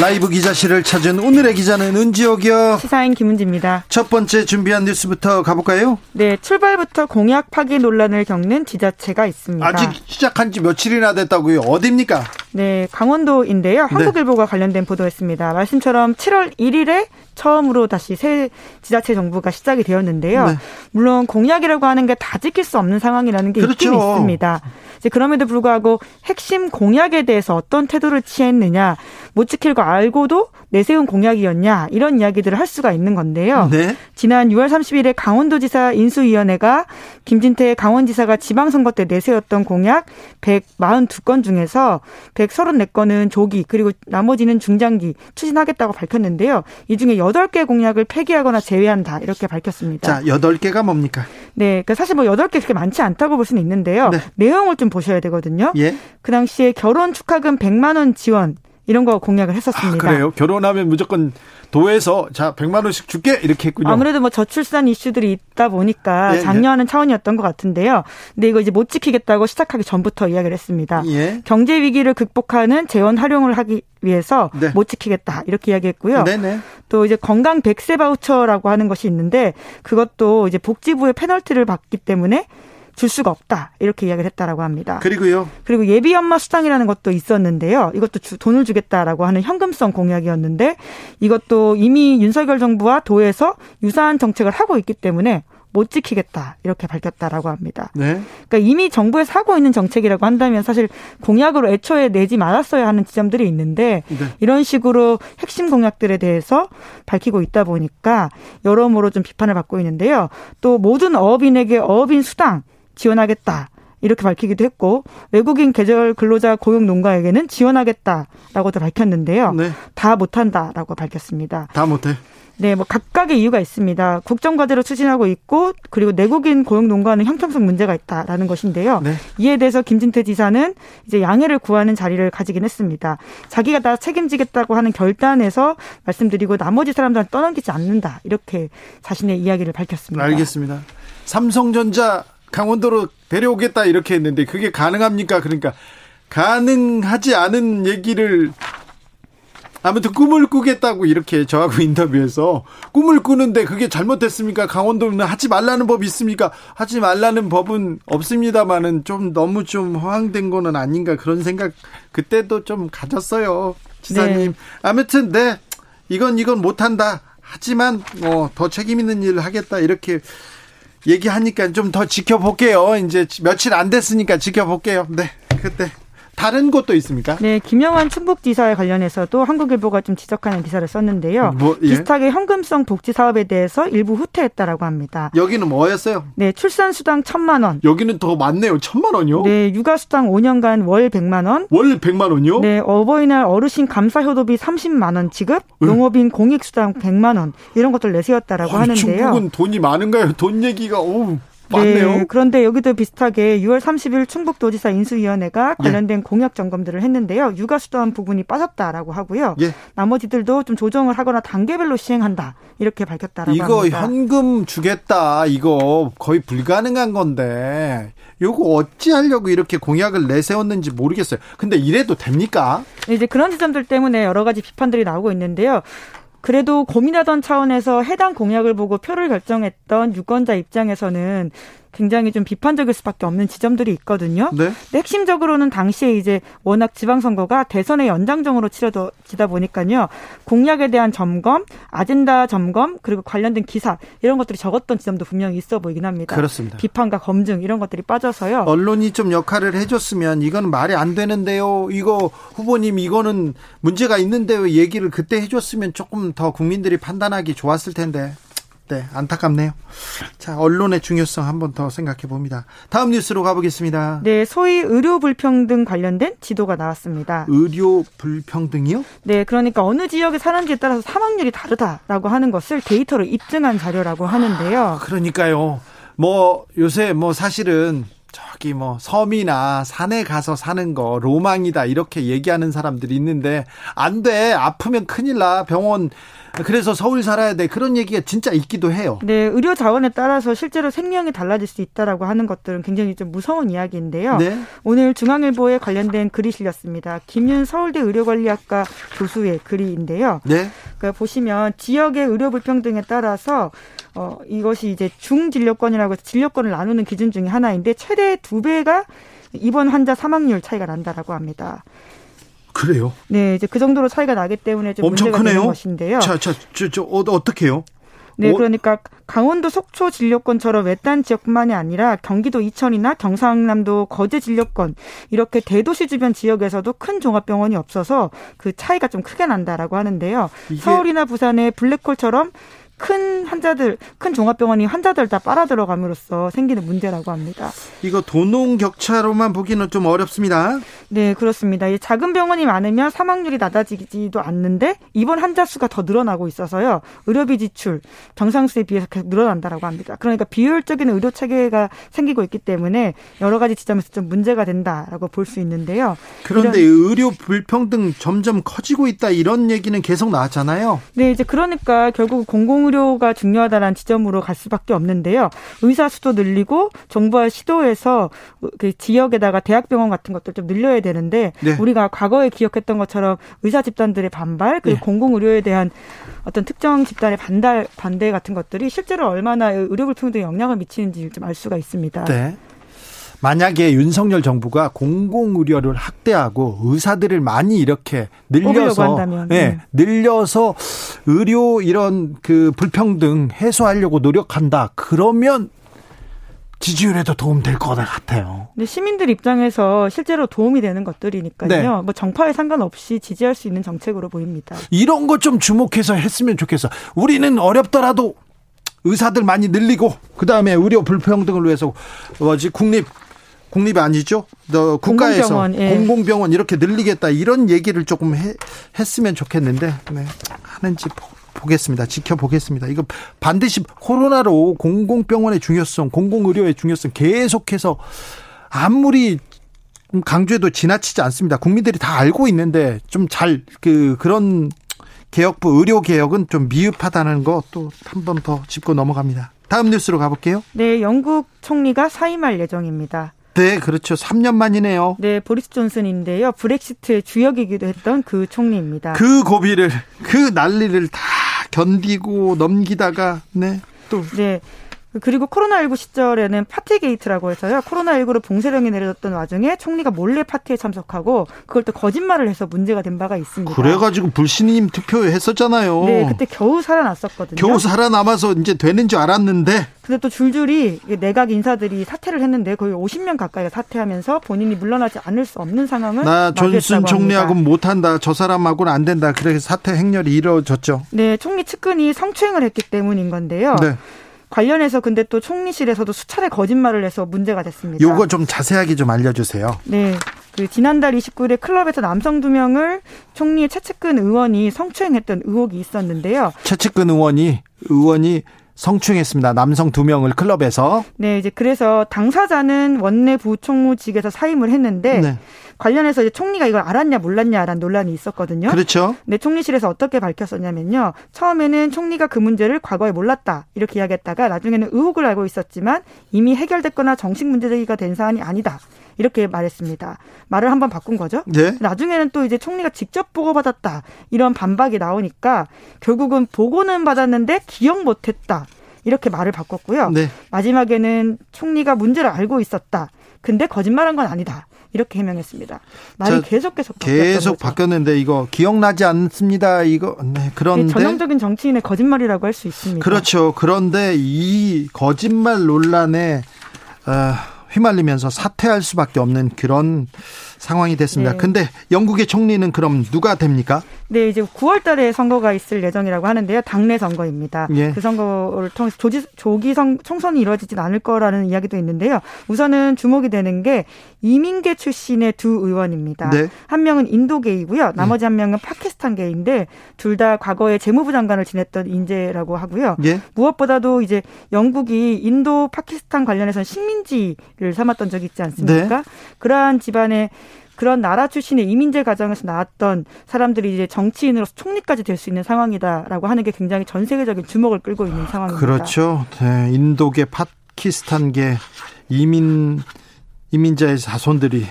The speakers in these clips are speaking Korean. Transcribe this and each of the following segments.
라이브 기자실을 찾은 오늘의 기자는 은지옥이요. 시사인 김은지입니다. 첫 번째 준비한 뉴스부터 가볼까요? 네, 출발부터 공약 파기 논란을 겪는 지자체가 있습니다. 아직 시작한 지 며칠이나 됐다고요. 어딥니까? 네, 강원도인데요. 네. 한국일보가 네. 관련된 보도였습니다. 말씀처럼 7월 1일에 처음으로 다시 새 지자체 정부가 시작이 되었는데요. 네. 물론 공약이라고 하는 게 다 지킬 수 없는 상황이라는 게 그렇죠. 있긴 있습니다. 이제 그럼에도 불구하고 핵심 공약에 대해서 어떤 태도를 취했느냐, 못 지킬 거 알고도 내세운 공약이었냐 이런 이야기들을 할 수가 있는 건데요. 네. 지난 6월 30일에 강원도지사 인수위원회가 김진태 강원지사가 지방선거 때 내세웠던 공약 142건 중에서 134건은 조기 그리고 나머지는 중장기 추진하겠다고 밝혔는데요. 이 중에 8개 공약을 폐기하거나 제외한다 이렇게 밝혔습니다. 자, 8개가 뭡니까? 네, 그러니까 사실 뭐 8개 그렇게 많지 않다고 볼 수는 있는데요. 네. 내용을 좀 보셔야 되거든요. 예. 그 당시에 결혼 축하금 100만 원 지원 이런 거 공약을 했었습니다. 아, 그래요? 결혼하면 무조건 도에서 자 100만 원씩 줄게 이렇게 했군요. 아무래도 뭐 저출산 이슈들이 있다 보니까 예, 장려하는 예. 차원이었던 것 같은데요. 근데 이거 이제 못 지키겠다고 시작하기 전부터 이야기를 했습니다. 예. 경제 위기를 극복하는 재원 활용을 하기 위해서 네. 못 지키겠다 이렇게 이야기했고요. 네네. 또 이제 건강 백세 바우처라고 하는 것이 있는데 그것도 이제 복지부의 페널티를 받기 때문에 줄 수가 없다 이렇게 이야기를 했다라고 합니다. 그리고요. 그리고 예비 연마 수당이라는 것도 있었는데요. 이것도 주, 돈을 주겠다라고 하는 현금성 공약이었는데 이것도 이미 윤석열 정부와 도에서 유사한 정책을 하고 있기 때문에 못 지키겠다 이렇게 밝혔다라고 합니다. 네. 그러니까 이미 정부에서 하고 있는 정책이라고 한다면 사실 공약으로 애초에 내지 말았어야 하는 지점들이 있는데 네. 이런 식으로 핵심 공약들에 대해서 밝히고 있다 보니까 여러모로 좀 비판을 받고 있는데요. 또 모든 어업인에게 어업인 수당 지원하겠다. 이렇게 밝히기도 했고 외국인 계절 근로자 고용 농가에게는 지원하겠다라고도 밝혔는데요. 네. 다 못한다라고 밝혔습니다. 다 못해. 네, 뭐 각각의 이유가 있습니다. 국정과제로 추진하고 있고 그리고 내국인 고용 농가는 형평성 문제가 있다라는 것인데요. 네. 이에 대해서 김진태 지사는 이제 양해를 구하는 자리를 가지긴 했습니다. 자기가 다 책임지겠다고 하는 결단에서 말씀드리고 나머지 사람들은 떠넘기지 않는다 이렇게 자신의 이야기를 밝혔습니다. 알겠습니다. 삼성전자 강원도로 데려오겠다 이렇게 했는데 그게 가능합니까? 그러니까 가능하지 않은 얘기를 아무튼 꿈을 꾸겠다고 이렇게 저하고 인터뷰해서 꿈을 꾸는데 그게 잘못됐습니까? 강원도는 하지 말라는 법이 있습니까? 하지 말라는 법은 없습니다만은 좀 너무 좀 허황된 거는 아닌가 그런 생각 그때도 좀 가졌어요. 지사님. 네. 아무튼 네. 이건 이건 못 한다. 하지만 뭐더 책임 있는 일을 하겠다 이렇게 얘기하니까 좀 더 지켜볼게요. 이제 며칠 안 됐으니까 지켜볼게요. 네, 그때 다른 곳도 있습니까? 네, 김영환 충북지사에 관련해서도 한국일보가 좀 지적하는 기사를 썼는데요. 뭐, 예? 비슷하게 현금성 복지 사업에 대해서 일부 후퇴했다라고 합니다. 여기는 뭐였어요? 네, 출산 수당 천만 원. 여기는 더 많네요. 천만 원이요? 네, 육아 수당 5년간 월 100만 원. 월 100만 원이요? 네, 어버이날 어르신 감사 효도비 30만 원 지급, 네. 농업인 공익 수당 100만 원 이런 것들 내세웠다라고 아, 하는데요. 중국은 돈이 많은가요? 돈 얘기가 오. 맞네요. 네, 그런데 여기도 비슷하게 6월 30일 충북도지사 인수위원회가 예. 관련된 예. 공약 점검들을 했는데요. 육아 수도한 부분이 빠졌다라고 하고요. 예. 나머지들도 좀 조정을 하거나 단계별로 시행한다 이렇게 밝혔다라고 이거 합니다. 이거 현금 주겠다 이거 거의 불가능한 건데 요거 어찌 하려고 이렇게 공약을 내세웠는지 모르겠어요. 근데 이래도 됩니까? 이제 그런 지점들 때문에 여러 가지 비판들이 나오고 있는데요. 그래도 고민하던 차원에서 해당 공약을 보고 표를 결정했던 유권자 입장에서는 굉장히 좀 비판적일 수밖에 없는 지점들이 있거든요. 네. 핵심적으로는 당시에 이제 워낙 지방선거가 대선의 연장정으로 치러지다 보니까요. 공약에 대한 점검, 아젠다 점검, 그리고 관련된 기사 이런 것들이 적었던 지점도 분명히 있어 보이긴 합니다. 그렇습니다. 비판과 검증 이런 것들이 빠져서요. 언론이 좀 역할을 해줬으면 이건 말이 안 되는데요. 이거 후보님 이거는 문제가 있는데요. 얘기를 그때 해줬으면 조금 더 국민들이 판단하기 좋았을 텐데. 네, 안타깝네요. 자, 언론의 중요성 한 번 더 생각해 봅니다. 다음 뉴스로 가보겠습니다. 네, 소위 의료 불평등 관련된 지도가 나왔습니다. 의료 불평등이요? 네, 그러니까 어느 지역에 사는지에 따라서 사망률이 다르다라고 하는 것을 데이터로 입증한 자료라고 하는데요. 아, 그러니까요. 뭐 요새 뭐 사실은 저기 뭐 섬이나 산에 가서 사는 거 로망이다 이렇게 얘기하는 사람들이 있는데 안 돼. 아프면 큰일 나. 병원 그래서 서울 살아야 돼. 그런 얘기가 진짜 있기도 해요. 네, 의료 자원에 따라서 실제로 생명이 달라질 수 있다라고 하는 것들은 굉장히 좀 무서운 이야기인데요. 네. 오늘 중앙일보에 관련된 글이 실렸습니다. 김윤 서울대 의료관리학과 교수의 글인데요. 네. 그러니까 보시면 지역의 의료 불평등에 따라서 어 이것이 이제 중진료권이라고 해서 진료권을 나누는 기준 중에 하나인데 최대 두 배가 입원 환자 사망률 차이가 난다라고 합니다. 그래요? 네, 이제 그 정도로 차이가 나기 때문에 좀 엄청 문제가 크네요. 되는 것인데요. 자, 자, 저, 저 어, 어떻게요? 네, 어? 그러니까 강원도 속초 진료권처럼 외딴 지역뿐만이 아니라 경기도 이천이나 경상남도 거제 진료권 이렇게 대도시 주변 지역에서도 큰 종합병원이 없어서 그 차이가 좀 크게 난다라고 하는데요. 서울이나 부산의 블랙홀처럼 큰 환자들, 큰 종합병원이 환자들 다 빨아 들어감으로써 생기는 문제라고 합니다. 이거 도농 격차로만 보기는 좀 어렵습니다. 네, 그렇습니다. 작은 병원이 많으면 사망률이 낮아지지도 않는데 입원 환자 수가 더 늘어나고 있어서요. 의료비 지출 정상수에 비해서 계속 늘어난다라고 합니다. 그러니까 비효율적인 의료 체계가 생기고 있기 때문에 여러 가지 지점에서 좀 문제가 된다라고 볼 수 있는데요. 그런데 의료 불평등 점점 커지고 있다 이런 얘기는 계속 나왔잖아요. 네, 이제 그러니까 결국 공공 의료가 중요하다는 지점으로 갈 수밖에 없는데요. 의사 수도 늘리고 정부와 시도해서 그 지역에다가 대학병원 같은 것들 좀 늘려야 되는데 네. 우리가 과거에 기억했던 것처럼 의사 집단들의 반발 그리고 네. 공공 의료에 대한 어떤 특정 집단의 반달 반대 같은 것들이 실제로 얼마나 의료 불평등에 영향을 미치는지 좀 알 수가 있습니다. 네. 만약에 윤석열 정부가 공공의료를 확대하고 의사들을 많이 이렇게 늘려서 네, 네. 늘려서 의료 이런 그 불평등 해소하려고 노력한다. 그러면 지지율에도 도움 될 것 같아요. 근데 시민들 입장에서 실제로 도움이 되는 것들이니까요. 네. 뭐 정파에 상관없이 지지할 수 있는 정책으로 보입니다. 이런 것 좀 주목해서 했으면 좋겠어. 우리는 어렵더라도 의사들 많이 늘리고 그다음에 의료 불평등을 위해서 뭐지 국립 국립 아니죠? 너 국가에서 공공병원, 예. 공공병원 이렇게 늘리겠다 이런 얘기를 조금 해, 했으면 좋겠는데 네. 하는지 보, 겠습니다 지켜보겠습니다. 이거 반드시 코로나로 공공병원의 중요성, 공공의료의 중요성 계속해서 아무리 강조해도 지나치지 않습니다. 국민들이 다 알고 있는데 좀 잘 그 그런 개혁부 의료 개혁은 좀 미흡하다는 거 또 한 번 더 짚고 넘어갑니다. 다음 뉴스로 가볼게요. 네, 영국 총리가 사임할 예정입니다. 네, 그렇죠. 3년 만이네요. 네, 보리스 존슨인데요. 브렉시트의 주역이기도 했던 그 총리입니다. 그 고비를, 그 난리를 다 견디고 넘기다가, 네, 또. 네. 그리고 코로나19 시절에는 파티 게이트라고 해서요. 코로나19로 봉쇄령이 내려졌던 와중에 총리가 몰래 파티에 참석하고 그걸 또 거짓말을 해서 문제가 된 바가 있습니다. 그래가지고 불신임 투표 했었잖아요. 네, 그때 겨우 살아났었거든요. 겨우 살아남아서 이제 되는 줄 알았는데. 근데 또 줄줄이 내각 인사들이 사퇴를 했는데 거의 50명 가까이가 사퇴하면서 본인이 물러나지 않을 수 없는 상황을 나 존슨 총리하고는 못한다. 저 사람하고는 안 된다. 그래서 사퇴 행렬이 이루어졌죠. 네, 총리 측근이 성추행을 했기 때문인 건데요. 네. 관련해서 근데 또 총리실에서도 수차례 거짓말을 해서 문제가 됐습니다. 요거 좀 자세하게 좀 알려주세요. 네. 그 지난달 29일에 클럽에서 남성 두 명을 총리의 최측근 의원이 성추행했던 의혹이 있었는데요. 최측근 의원이 의원이 성추행했습니다. 남성 두 명을 클럽에서. 네, 이제 그래서 당사자는 원내 부총무직에서 사임을 했는데 네. 관련해서 이제 총리가 이걸 알았냐 몰랐냐라는 논란이 있었거든요. 그렇죠. 네, 총리실에서 어떻게 밝혔었냐면요. 처음에는 총리가 그 문제를 과거에 몰랐다 이렇게 이야기했다가 나중에는 의혹을 알고 있었지만 이미 해결됐거나 정식 문제제기가 된 사안이 아니다. 이렇게 말했습니다. 말을 한번 바꾼 거죠. 네. 나중에는 또 이제 총리가 직접 보고받았다. 이런 반박이 나오니까 결국은 보고는 받았는데 기억 못했다. 이렇게 말을 바꿨고요. 네. 마지막에는 총리가 문제를 알고 있었다. 근데 거짓말한 건 아니다. 이렇게 해명했습니다. 말이 계속 계속 계속 바뀌었는데 이거 기억나지 않습니다. 이거 네, 그런데 전형적인 정치인의 거짓말이라고 할 수 있습니다. 그렇죠. 그런데 이 거짓말 논란에 어, 휘말리면서 사퇴할 수밖에 없는 그런 상황이 됐습니다. 네. 근데 영국의 총리는 그럼 누가 됩니까? 네, 이제 9월 달에 선거가 있을 예정이라고 하는데요. 당내 선거입니다. 예. 그 선거를 통해서 조지, 조기 선, 총선이 이루어지진 않을 거라는 이야기도 있는데요. 우선은 주목이 되는 게 이민계 출신의 두 의원입니다. 네. 한 명은 인도계이고요. 나머지 예. 한 명은 파키스탄계인데 둘 다 과거에 재무부 장관을 지냈던 인재라고 하고요. 예. 무엇보다도 이제 영국이 인도 파키스탄 관련해서 식민지를 삼았던 적이 있지 않습니까? 네. 그러한 집안의 그런 나라 출신의 이민재 가정에서 나왔던 사람들이 이제 정치인으로서 총리까지 될 수 있는 상황이다라고 하는 게 굉장히 전 세계적인 주목을 끌고 있는 상황입니다. 그렇죠. 네, 인도계, 파키스탄계 이민 이민자의 자손들이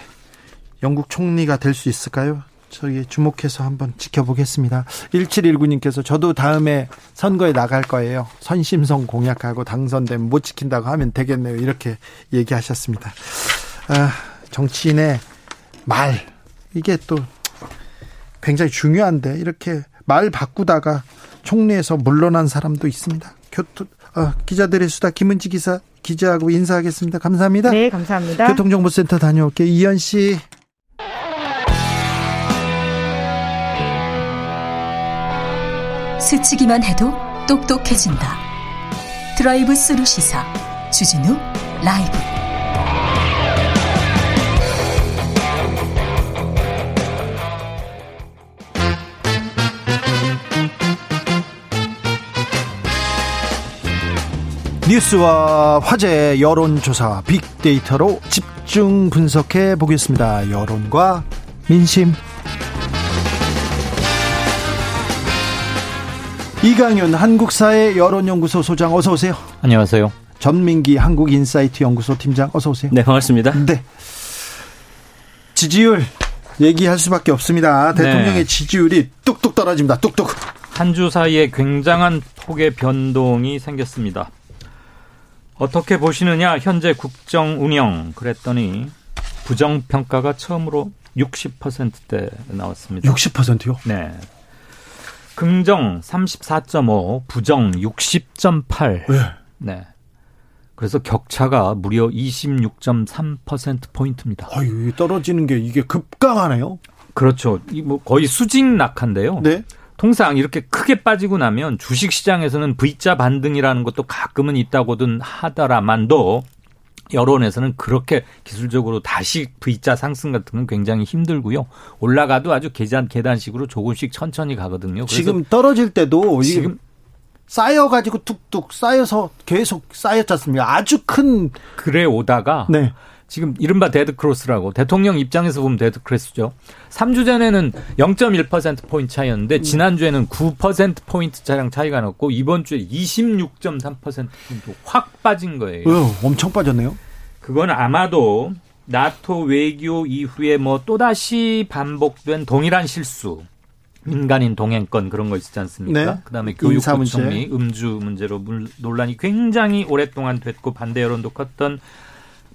영국 총리가 될 수 있을까요? 저희 주목해서 한번 지켜보겠습니다. 1719님께서 저도 다음에 선거에 나갈 거예요. 선심성 공약하고 당선되면 못 지킨다고 하면 되겠네요. 이렇게 얘기하셨습니다. 아, 정치인의 말 이게 또 굉장히 중요한데 이렇게 말 바꾸다가 총리에서 물러난 사람도 있습니다. 교토 어, 기자들의 수다 김은지 기사 기자하고 인사하겠습니다. 감사합니다. 네, 감사합니다. 교통정보센터 다녀올게요. 이현 씨. 스치기만 해도 똑똑해진다. 드라이브 스루 시사 주진우 라이브. 뉴스와 화제 여론조사 빅데이터로 집중 분석해 보겠습니다. 여론과 민심. 이강윤 한국사회 여론연구소 소장 어서 오세요. 안녕하세요. 전민기 한국인사이트 연구소 팀장 어서 오세요. 네, 반갑습니다. 네. 지지율 얘기할 수밖에 없습니다. 대통령의 네. 지지율이 뚝뚝 떨어집니다. 뚝뚝. 한 주 사이에 굉장한 폭의 변동이 생겼습니다. 어떻게 보시느냐 현재 국정 운영 그랬더니 부정 평가가 처음으로 60%대 나왔습니다. 60%요? 네. 긍정 34.5, 부정 60.8. 네. 네. 그래서 격차가 무려 26.3% 포인트입니다. 아유, 떨어지는 게 이게 급강하네요. 그렇죠. 이 뭐 거의 수직 낙한데요. 네. 통상 이렇게 크게 빠지고 나면 주식 시장에서는 V자 반등이라는 것도 가끔은 있다고든 하더라만도 여론에서는 그렇게 기술적으로 다시 V자 상승 같은 건 굉장히 힘들고요. 올라가도 아주 계단 계단식으로 조금씩 천천히 가거든요. 지금 떨어질 때도 지금 쌓여가지고 뚝뚝 쌓여서 계속 쌓였지 않습니까? 아주 큰 그래 오다가 네. 지금 이른바 데드크로스라고 대통령 입장에서 보면 데드크로스죠. 3주 전에는 0.1%포인트 차이였는데 지난주에는 9%포인트 차량 차이가 났고 이번 주에 26.3%포인트 확 빠진 거예요. 어, 엄청 빠졌네요. 그건 아마도 나토 외교 이후에 뭐 또다시 반복된 동일한 실수 민간인 동행권 그런 거 있지 않습니까? 네. 그다음에 교육부 총리 음주 문제로 논란이 굉장히 오랫동안 됐고 반대 여론도 컸던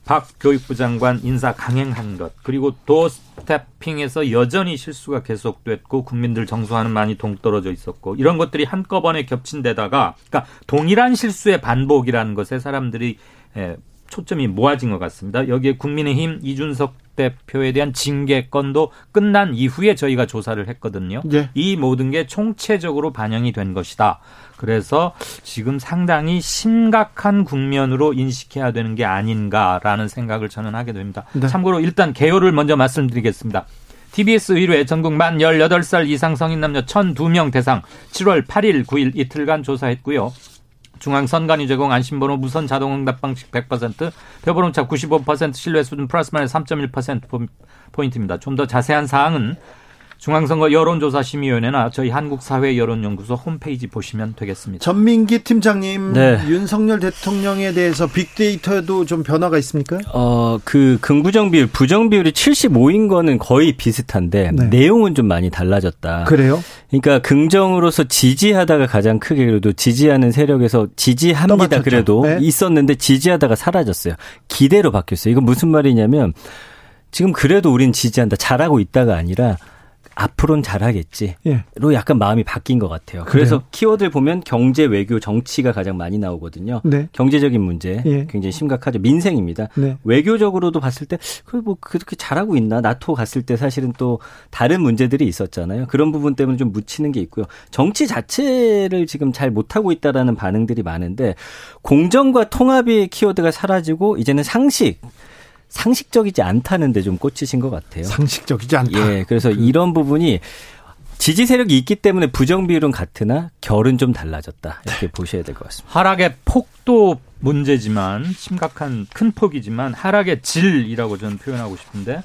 박 교육부 장관 인사 강행한 것 그리고 도스태핑에서 여전히 실수가 계속됐고 국민들 정서와는 많이 동떨어져 있었고 이런 것들이 한꺼번에 겹친 데다가 그러니까 동일한 실수의 반복이라는 것에 사람들이 에, 초점이 모아진 것 같습니다. 여기에 국민의힘 이준석 대표에 대한 징계 건도 끝난 이후에 저희가 조사를 했거든요. 네. 이 모든 게 총체적으로 반영이 된 것이다. 그래서 지금 상당히 심각한 국면으로 인식해야 되는 게 아닌가라는 생각을 저는 하게 됩니다. 네. 참고로 일단 개요를 먼저 말씀드리겠습니다. TBS 의뢰 전국 만 18살 이상 성인 남녀 1,002명 대상 7월 8일, 9일 이틀간 조사했고요. 중앙선관위 제공 안심번호 무선 자동응답 방식 100%, 표본오차 95% 신뢰 수준 플러스 마이너스 3.1% 포인트입니다. 좀 더 자세한 사항은 중앙선거 여론조사심의위원회나 저희 한국사회여론연구소 홈페이지 보시면 되겠습니다. 전민기 팀장님, 네. 윤석열 대통령에 대해서 빅데이터에도 좀 변화가 있습니까? 어, 그 긍부정 비율, 부정 비율이 75인 거는 거의 비슷한데 네. 내용은 좀 많이 달라졌다. 그래요? 그러니까 긍정으로서 지지하다가 가장 크게 그래도 지지하는 세력에서 지지합니다. 그래도 네. 있었는데 지지하다가 사라졌어요. 기대로 바뀌었어요. 이거 무슨 말이냐면 지금 그래도 우린 지지한다. 잘하고 있다가 아니라 앞으로는 잘하겠지로 예. 약간 마음이 바뀐 것 같아요. 그래서 그래요? 키워드를 보면 경제, 외교, 정치가 가장 많이 나오거든요. 네. 경제적인 문제 예. 굉장히 심각하죠. 민생입니다. 네. 외교적으로도 봤을 때 그뭐 그렇게 잘하고 있나? 나토 갔을 때 사실은 또 다른 문제들이 있었잖아요. 그런 부분 때문에 좀 묻히는 게 있고요. 정치 자체를 지금 잘 못하고 있다라는 반응들이 많은데 공정과 통합의 키워드가 사라지고 이제는 상식 상식적이지 않다는데 좀 꽂히신 것 같아요. 상식적이지 않다. 예, 그래서 그... 이런 부분이 지지 세력이 있기 때문에 부정 비율은 같으나 결은 좀 달라졌다 이렇게 네. 보셔야 될 것 같습니다. 하락의 폭도 문제지만 심각한 큰 폭이지만 하락의 질이라고 저는 표현하고 싶은데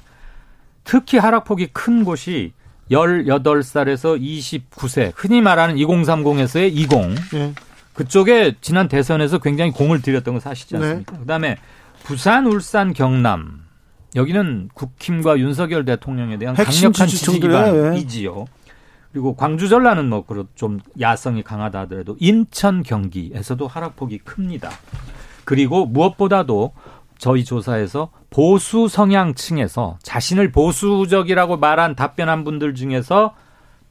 특히 하락폭이 큰 곳이 18살에서 29세 흔히 말하는 2030에서의 20 네. 그쪽에 지난 대선에서 굉장히 공을 들였던 거 사실이지 않습니까? 네. 그다음에 부산, 울산, 경남 여기는 국힘과 윤석열 대통령에 대한 강력한 지지 기반이지요. 그리고 광주 전라는 뭐좀 야성이 강하다 하더라도 인천 경기에서도 하락폭이 큽니다. 그리고 무엇보다도 저희 조사에서 보수 성향층에서 자신을 보수적이라고 말한 답변한 분들 중에서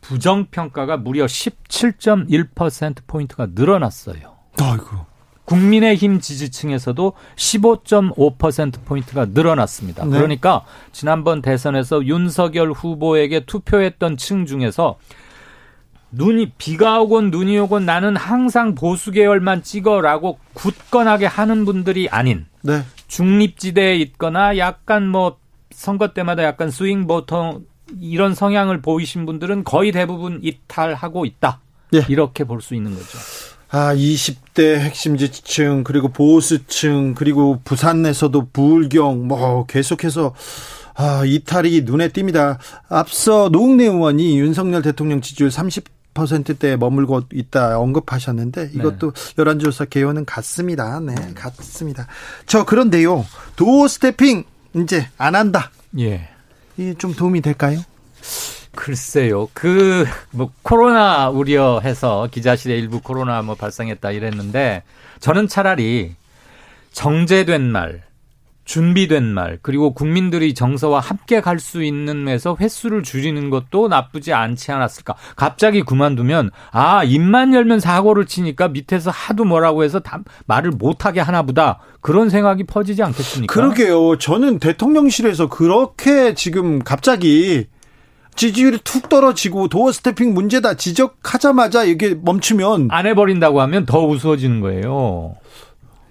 부정 평가가 무려 17.1%포인트가 늘어났어요. 아이고. 국민의힘 지지층에서도 15.5%포인트가 늘어났습니다. 네. 그러니까 지난번 대선에서 윤석열 후보에게 투표했던 층 중에서 눈이 비가 오건 눈이 오건 나는 항상 보수 계열만 찍어라고 굳건하게 하는 분들이 아닌 네. 중립지대에 있거나 약간 뭐 선거 때마다 약간 스윙 보통 이런 성향을 보이신 분들은 거의 대부분 이탈하고 있다. 네. 이렇게 볼 수 있는 거죠. 아, 20대 핵심 지지층, 그리고 보수층, 그리고 부산에서도 불경, 뭐, 계속해서, 아, 이탈이 눈에 띕니다. 앞서 노웅래 의원이 윤석열 대통령 지지율 30%대에 머물고 있다 언급하셨는데 이것도 네. 여론조사 개요는 같습니다. 네, 같습니다. 저 그런데요. 도어 스태핑 이제 안 한다. 예. 이좀 도움이 될까요? 글쎄요. 그, 뭐, 코로나 우려해서 기자실에 일부 코로나 뭐 발생했다 이랬는데, 저는 차라리 정제된 말, 준비된 말, 그리고 국민들이 정서와 함께 갈 수 있는 면에서 횟수를 줄이는 것도 나쁘지 않지 않았을까. 갑자기 그만두면, 아, 입만 열면 사고를 치니까 밑에서 하도 뭐라고 해서 다 말을 못하게 하나 보다. 그런 생각이 퍼지지 않겠습니까? 그러게요. 저는 대통령실에서 그렇게 지금 갑자기 지지율이 툭 떨어지고 doorstepping 문제다 지적하자마자 이게 멈추면 안 해버린다고 하면 더 우스워지는 거예요.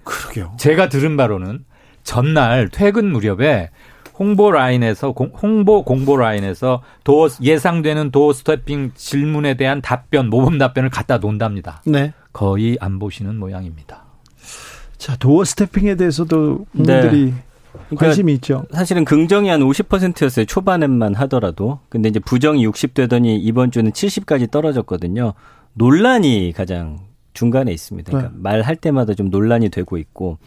그러게요. 제가 들은 바로는 전날 퇴근 무렵에 홍보 라인에서 홍보 공보 라인에서 door 예상되는 doorstepping 질문에 대한 답변 모범 답변을 갖다 놓는답니다. 네. 거의 안 보시는 모양입니다. 자 도어 스태핑에 대해서도 국민들이 네. 그러니까 관심이 있죠. 사실은 긍정이 한 50%였어요. 초반에만 하더라도. 근데 이제 부정이 60 되더니 이번 주는 70까지 떨어졌거든요. 논란이 가장 중간에 있습니다. 그러니까 네. 말할 때마다 좀 논란이 되고 있고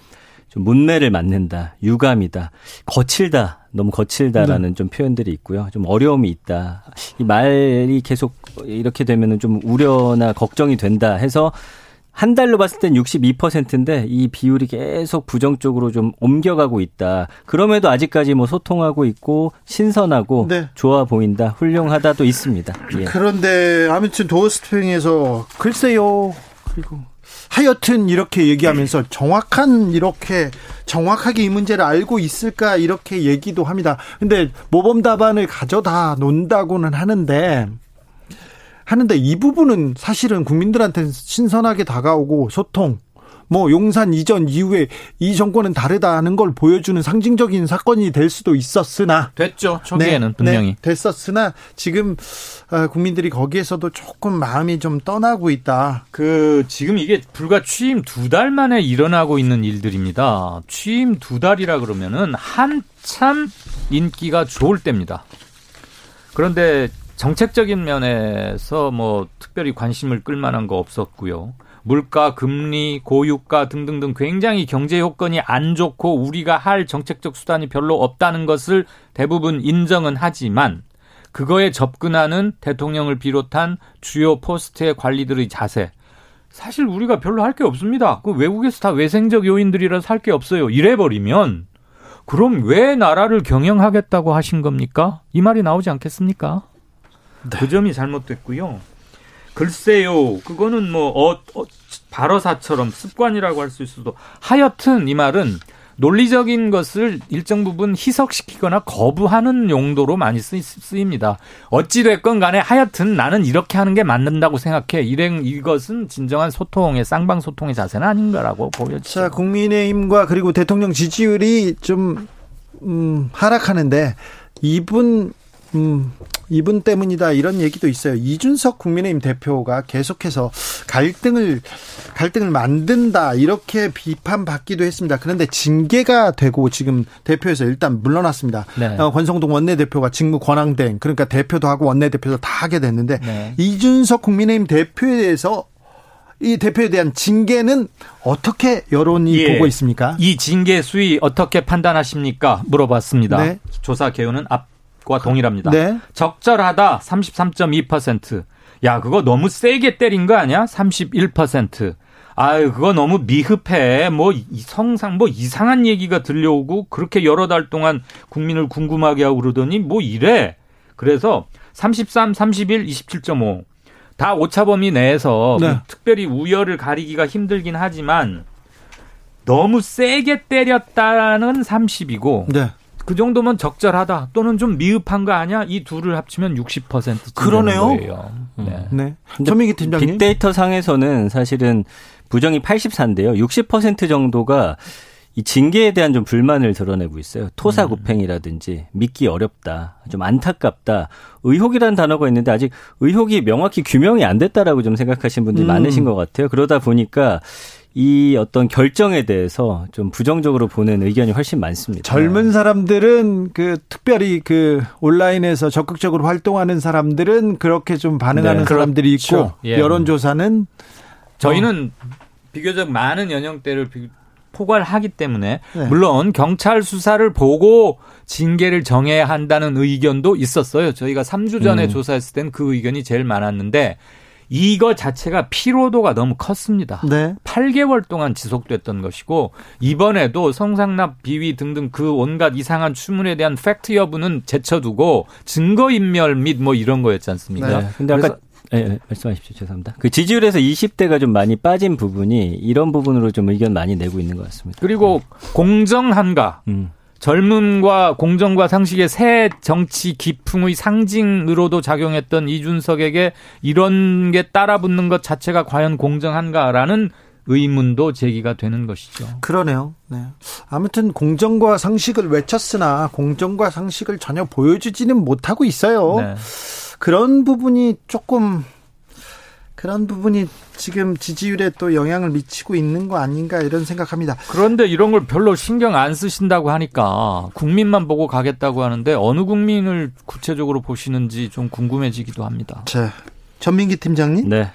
좀 문매를 맞는다, 유감이다, 거칠다, 너무 거칠다라는 네. 좀 표현들이 있고요. 좀 어려움이 있다. 이 말이 계속 이렇게 되면은 좀 우려나 걱정이 된다 해서 한 달로 봤을 땐 62%인데 이 비율이 계속 부정적으로 좀 옮겨가고 있다. 그럼에도 아직까지 뭐 소통하고 있고 신선하고 네. 좋아 보인다, 훌륭하다도 있습니다. 예. 그런데 아무튼 도어스프링에서 글쎄요. 그리고 하여튼 이렇게 얘기하면서 정확한 이렇게 정확하게 이 문제를 알고 있을까 이렇게 얘기도 합니다. 근데 모범 답안을 가져다 논다고는 하는데 하는데 이 부분은 사실은 국민들한테 신선하게 다가오고 소통 뭐 용산 이전 이후에 이 정권은 다르다는 걸 보여주는 상징적인 사건이 될 수도 있었으나 됐죠 초기에는 네, 분명히 네, 됐었으나 지금 아, 국민들이 거기에서도 조금 마음이 좀 떠나고 있다. 그 지금 이게 불과 취임 두 달 만에 일어나고 있는 일들입니다. 취임 두 달이라 그러면은 한참 인기가 좋을 때입니다. 그런데 정책적인 면에서 뭐 특별히 관심을 끌 만한 거 없었고요. 물가, 금리, 고유가 등등등 굉장히 경제 요건이 안 좋고 우리가 할 정책적 수단이 별로 없다는 것을 대부분 인정은 하지만 그거에 접근하는 대통령을 비롯한 주요 포스트의 관리들의 자세. 사실 우리가 별로 할 게 없습니다. 그 외국에서 다 외생적 요인들이라서 할 게 없어요. 이래버리면 그럼 왜 나라를 경영하겠다고 하신 겁니까? 이 말이 나오지 않겠습니까? 네. 그 점이 잘못됐고요. 글쎄요, 그거는 뭐 어, 어 발어사처럼 습관이라고 할 수 있어도 하여튼 이 말은 논리적인 것을 일정 부분 희석시키거나 거부하는 용도로 많이 쓰입니다. 어찌됐건 간에 하여튼 나는 이렇게 하는 게 맞는다고 생각해. 일행 이것은 진정한 소통의 쌍방 소통의 자세는 아닌가라고 보여지죠. 자, 국민의힘과 그리고 대통령 지지율이 좀 음, 하락하는데 이분 음, 이분 때문이다 이런 얘기도 있어요. 이준석 국민의힘 대표가 계속해서 갈등을 갈등을 만든다 이렇게 비판받기도 했습니다. 그런데 징계가 되고 지금 대표에서 일단 물러났습니다. 네. 어, 권성동 원내대표가 직무 권한대행 그러니까 대표도 하고 원내대표도 다 하게 됐는데 네. 이준석 국민의힘 대표에 대해서 이 대표에 대한 징계는 어떻게 여론이 예. 보고 있습니까? 이 징계 수위 어떻게 판단하십니까? 물어봤습니다. 네. 조사 개요는 앞 과 동일합니다. 네. 적절하다 33.2%. 야, 그거 너무 세게 때린 거 아니야? 31%. 아유, 그거 너무 미흡해. 뭐 성상 뭐 이상한 얘기가 들려오고 그렇게 여러 달 동안 국민을 궁금하게 하고 그러더니 뭐 이래. 그래서 33, 31, 27.5. 다 오차 범위 내에서 네. 뭐 특별히 우열을 가리기가 힘들긴 하지만 너무 세게 때렸다는 30이고 네. 그 정도면 적절하다 또는 좀 미흡한 거 아니야? 이 둘을 합치면 60% 그러네요. 거예요. 음. 네. 네. 전민기 팀장님. 빅데이터 상에서는 사실은 부정이 84인데요. 60% 정도가 이 징계에 대한 좀 불만을 드러내고 있어요. 토사구팽이라든지 믿기 어렵다, 좀 안타깝다, 의혹이라는 단어가 있는데 아직 의혹이 명확히 규명이 안 됐다라고 좀 생각하시는 분들이 음. 많으신 것 같아요. 그러다 보니까 이 어떤 결정에 대해서 좀 부정적으로 보는 의견이 훨씬 많습니다. 젊은 사람들은 그 특별히 그 온라인에서 적극적으로 활동하는 사람들은 그렇게 좀 반응하는 네, 사람들이 있고 그렇죠. 예. 여론조사는 저희는 어. 비교적 많은 연령대를 포괄하기 때문에 네. 물론 경찰 수사를 보고 징계를 정해야 한다는 의견도 있었어요. 저희가 3주 전에 음. 조사했을 땐 그 의견이 제일 많았는데 이거 자체가 피로도가 너무 컸습니다. 네. 8개월 동안 지속됐던 것이고 이번에도 성상납 비위 등등 그 온갖 이상한 추문에 대한 팩트 여부는 제쳐두고 증거 인멸 및 뭐 이런 거였지 않습니까? 네. 근데 아까 네, 네, 말씀하십시오. 죄송합니다. 그 지지율에서 20대가 좀 많이 빠진 부분이 이런 부분으로 좀 의견 많이 내고 있는 것 같습니다. 그리고 공정한가? 음. 젊음과 공정과 상식의 새 정치 기풍의 상징으로도 작용했던 이준석에게 이런 게 따라붙는 것 자체가 과연 공정한가라는 의문도 제기가 되는 것이죠. 그러네요. 네. 아무튼 공정과 상식을 외쳤으나 공정과 상식을 전혀 보여주지는 못하고 있어요. 네. 그런 부분이 조금 그런 부분이 지금 지지율에 또 영향을 미치고 있는 거 아닌가 이런 생각합니다. 그런데 이런 걸 별로 신경 안 쓰신다고 하니까 국민만 보고 가겠다고 하는데 어느 국민을 구체적으로 보시는지 좀 궁금해지기도 합니다. 자, 전민기 팀장님. 네.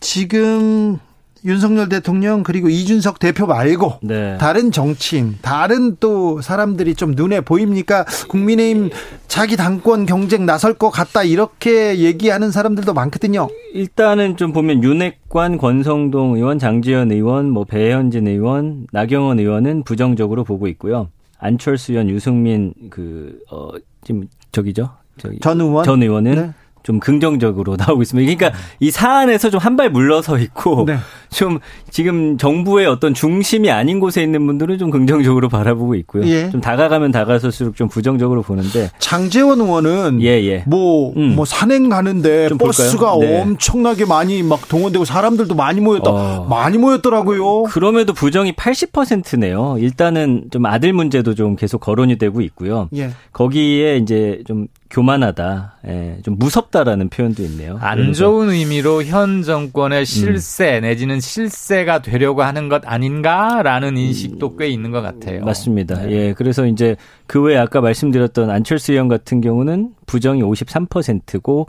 지금 윤석열 대통령 그리고 이준석 대표 말고 네. 다른 정치인, 다른 또 사람들이 좀 눈에 보입니까? 국민의힘 자기 당권 경쟁 나설 것 같다 이렇게 얘기하는 사람들도 많거든요. 일단은 좀 보면 윤핵관, 권성동 의원, 장지현 의원, 뭐 배현진 의원, 나경원 의원은 부정적으로 보고 있고요. 안철수 의원, 유승민 그 어 지금 저기죠. 저기 전 의원 전 의원은 네. 좀 긍정적으로 나오고 있습니다. 그러니까 이 사안에서 좀 한 발 물러서 있고 네. 좀 지금 정부의 어떤 중심이 아닌 곳에 있는 분들은 좀 긍정적으로 바라보고 있고요. 예. 좀 다가가면 다가설수록 좀 부정적으로 보는데 장재원 의원은 예, 예. 뭐, 음. 뭐 산행 가는데 버스가 네. 엄청나게 많이 막 동원되고 사람들도 많이 모였다. 어. 많이 모였더라고요. 그럼에도 부정이 80%네요. 일단은 좀 아들 문제도 좀 계속 거론이 되고 있고요. 예. 거기에 이제 좀 교만하다, 예, 좀 무섭다라는 표현도 있네요. 안 좋은 의미로 현 정권의 실세 음. 내지는 실세가 되려고 하는 것 아닌가라는 인식도 꽤 있는 것 같아요. 맞습니다. 네. 예, 그래서 이제 그 외에 아까 말씀드렸던 안철수 의원 같은 경우는 부정이 53%고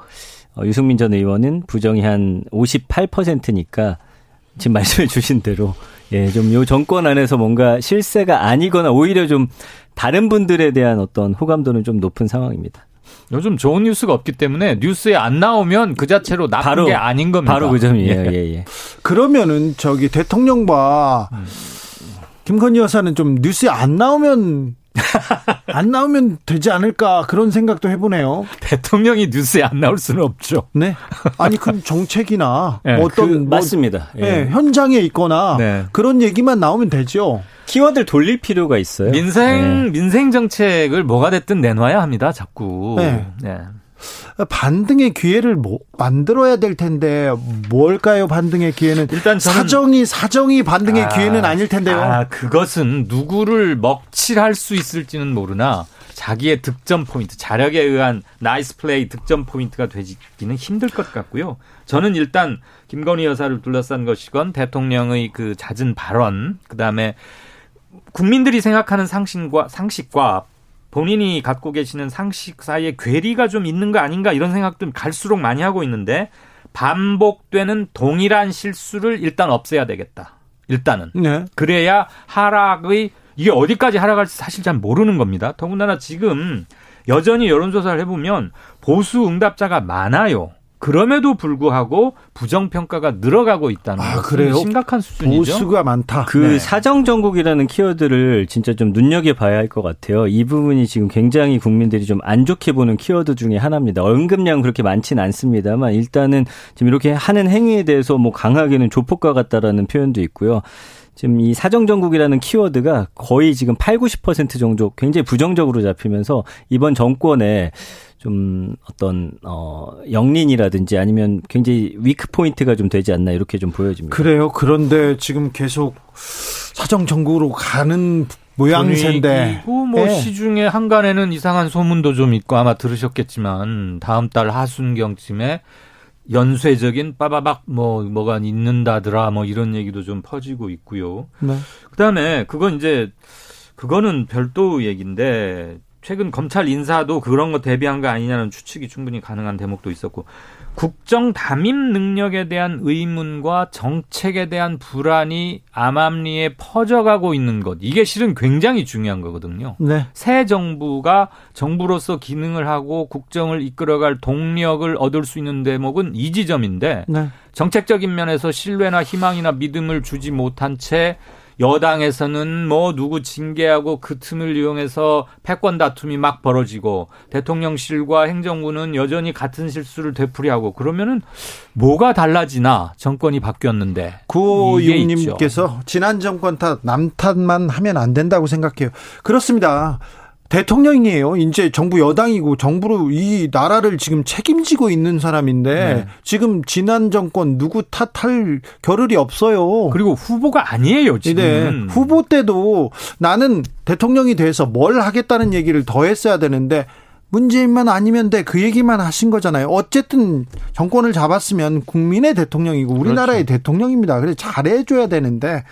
어, 유승민 전 의원은 부정이 한 58%니까 지금 말씀해 주신 대로 예, 좀 요 정권 안에서 뭔가 실세가 아니거나 오히려 좀 다른 분들에 대한 어떤 호감도는 좀 높은 상황입니다. 요즘 좋은 뉴스가 없기 때문에 뉴스에 안 나오면 그 자체로 나쁜 바로, 게 아닌 겁니다. 바로 그 점이에요. 예, 예. 예. 그러면은 저기 대통령과 음. 김건희 여사는 좀 뉴스에 안 나오면 안 나오면 되지 않을까 그런 생각도 해보네요. 대통령이 뉴스에 안 나올 수는 없죠. 네. 아니 그럼 정책이나 네, 어떤 그, 뭐, 맞습니다. 예. 네, 현장에 있거나 네. 그런 얘기만 나오면 되죠. 키워드를 돌릴 필요가 있어요. 민생 네. 민생 정책을 뭐가 됐든 내놔야 합니다. 자꾸. 네. 네. 반등의 기회를 뭐 만들어야 될 텐데 뭘까요? 반등의 기회는 일단 사정이 사정이 반등의 아, 기회는 아닐 텐데요. 아, 그것은 누구를 먹칠할 수 있을지는 모르나 자기의 득점 포인트, 자력에 의한 nice play 득점 포인트가 되기는 힘들 것 같고요. 저는 일단 김건희 여사를 둘러싼 것이건 대통령의 그 잦은 발언, 그다음에 국민들이 생각하는 상식과 상식과 본인이 갖고 계시는 상식 사이에 괴리가 좀 있는 거 아닌가 이런 생각도 갈수록 많이 하고 있는데 반복되는 동일한 실수를 일단 없애야 되겠다. 일단은. 네. 그래야 하락의 이게 어디까지 하락할지 사실 잘 모르는 겁니다. 더군다나 지금 여전히 여론조사를 해보면 보수 응답자가 많아요. 그럼에도 불구하고 부정평가가 늘어가고 있다는 아, 그래요? 심각한 수준이죠. 보수가 많다. 그 네. 사정정국이라는 키워드를 진짜 좀 눈여겨봐야 할 것 같아요. 이 부분이 지금 굉장히 국민들이 좀 안 좋게 보는 키워드 중에 하나입니다. 언급량 그렇게 많지는 않습니다만 일단은 지금 이렇게 하는 행위에 대해서 뭐 강하게는 조폭과 같다라는 표현도 있고요. 지금 이 사정정국이라는 키워드가 거의 지금 8, 90% 정도 굉장히 부정적으로 잡히면서 이번 정권에 좀 어떤 어 역린이라든지 아니면 굉장히 weak point가 좀 되지 않나 이렇게 좀 보여집니다. 그래요. 그런데 지금 계속 사정 정국으로 가는 모양새인데. 뭐 네. 시중에 한간에는 이상한 소문도 좀 있고 아마 들으셨겠지만 다음 달 하순경쯤에 연쇄적인 빠바박 뭐 뭐가 있는다더라 뭐 이런 얘기도 좀 퍼지고 있고요. 네. 그다음에 그건 이제 그거는 별도 얘기인데 최근 검찰 인사도 그런 거 대비한 거 아니냐는 추측이 충분히 가능한 대목도 있었고 국정 담임 능력에 대한 의문과 정책에 대한 불안이 암암리에 퍼져가고 있는 것 이게 실은 굉장히 중요한 거거든요. 네. 새 정부가 정부로서 기능을 하고 국정을 이끌어갈 동력을 얻을 수 있는 대목은 이 지점인데 네. 정책적인 면에서 신뢰나 희망이나 믿음을 주지 못한 채 여당에서는 뭐 누구 징계하고 그 틈을 이용해서 패권 다툼이 막 벌어지고 대통령실과 행정부는 여전히 같은 실수를 되풀이하고 그러면은 뭐가 달라지나 정권이 바뀌었는데 구육님께서 지난 정권 탓 남탓만 하면 안 된다고 생각해요. 그렇습니다. 대통령이에요. 이제 정부 여당이고 정부로 이 나라를 지금 책임지고 있는 사람인데 네. 지금 지난 정권 누구 탓할 겨를이 없어요. 그리고 후보가 아니에요, 지금. 네. 후보 때도 나는 대통령이 돼서 뭘 하겠다는 얘기를 더 했어야 되는데 문재인만 아니면 돼. 그 얘기만 하신 거잖아요. 어쨌든 정권을 잡았으면 국민의 대통령이고 우리나라의 그렇죠. 대통령입니다. 그래서 잘해줘야 되는데,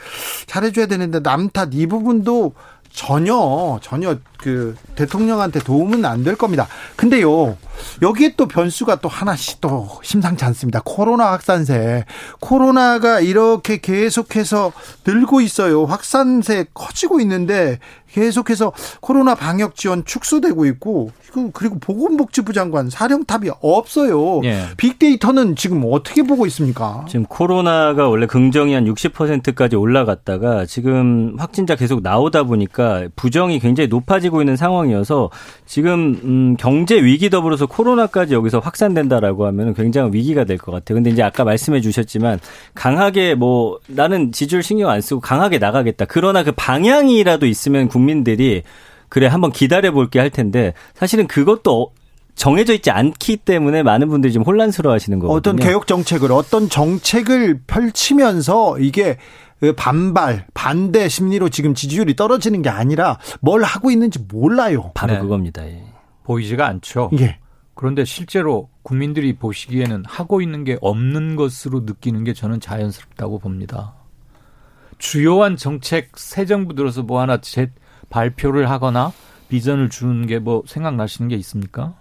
잘해줘야 되는데, 남탓 이 부분도 전혀 전혀 그 대통령한테 도움은 안 될 겁니다. 근데요. 여기에 또 변수가 또 하나씩 또 심상치 않습니다. 코로나 확산세. 코로나가 이렇게 계속해서 늘고 있어요. 확산세 커지고 있는데 계속해서 코로나 방역 지원 축소되고 있고 그리고 보건복지부 장관 사령탑이 없어요. 예. 빅데이터는 지금 어떻게 보고 있습니까? 지금 코로나가 원래 긍정이 한 60%까지 올라갔다가 지금 확진자 계속 나오다 보니까 부정이 굉장히 높아지고 있는 상황이어서 지금 음 경제 위기 더불어서 코로나까지 여기서 확산된다라고 하면 굉장히 위기가 될 것 같아요. 근데 이제 아까 말씀해 주셨지만 강하게 뭐 나는 지지율 신경 안 쓰고 강하게 나가겠다. 그러나 그 방향이라도 있으면 국민들이 그래 한번 기다려 볼게 할 텐데 사실은 그것도 정해져 있지 않기 때문에 많은 분들이 좀 혼란스러워 하시는 거거든요. 어떤 개혁 정책을 어떤 정책을 펼치면서 이게 그 반발, 반대 심리로 지금 지지율이 떨어지는 게 아니라 뭘 하고 있는지 몰라요. 바로 네. 그겁니다. 예. 보이지가 않죠. 예. 그런데 실제로 국민들이 보시기에는 하고 있는 게 없는 것으로 느끼는 게 저는 자연스럽다고 봅니다. 주요한 정책 새 정부 들어서 뭐 하나 제 발표를 하거나 비전을 주는 게 뭐 생각나시는 게 있습니까?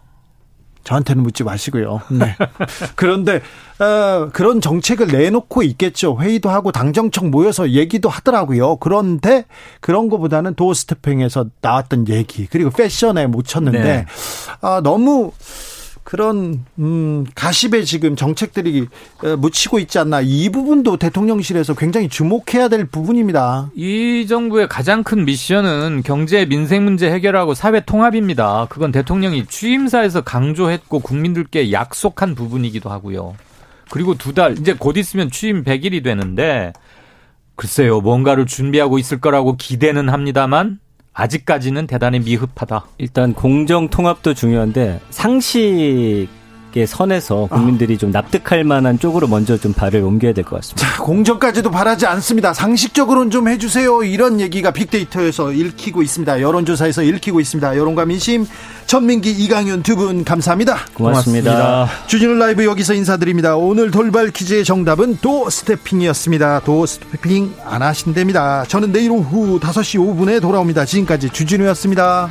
저한테는 묻지 마시고요. 네. 그런데 어, 그런 정책을 내놓고 있겠죠. 회의도 하고 당정청 모여서 얘기도 하더라고요. 그런데 그런 것보다는 도어 스태핑에서 나왔던 얘기 그리고 패션에 묻혔는데 네. 아, 너무 그런 음, 가십에 지금 정책들이 어, 묻히고 있지 않나 이 부분도 대통령실에서 굉장히 주목해야 될 부분입니다. 이 정부의 가장 큰 미션은 경제 민생 문제 해결하고 사회 통합입니다. 그건 대통령이 취임사에서 강조했고 국민들께 약속한 부분이기도 하고요. 그리고 두 달 이제 곧 있으면 취임 100일이 되는데 글쎄요 뭔가를 준비하고 있을 거라고 기대는 합니다만 아직까지는 대단히 미흡하다. 일단 공정 통합도 중요한데 상식 의 선에서 국민들이 좀 납득할 만한 쪽으로 먼저 좀 발을 옮겨야 될 것 같습니다. 자, 공정까지도 바라지 않습니다. 상식적으로는 좀 해주세요. 이런 얘기가 빅데이터에서 읽히고 있습니다. 여론조사에서 읽히고 있습니다. 여론과 민심 전민기 이강윤 두 분 감사합니다. 고맙습니다. 고맙습니다. 주진우 라이브 여기서 인사드립니다. 오늘 돌발 퀴즈의 정답은 도 스태핑이었습니다. 도 스태핑 안 하신답니다. 저는 내일 오후 5시 5분에 돌아옵니다. 지금까지 주진우였습니다.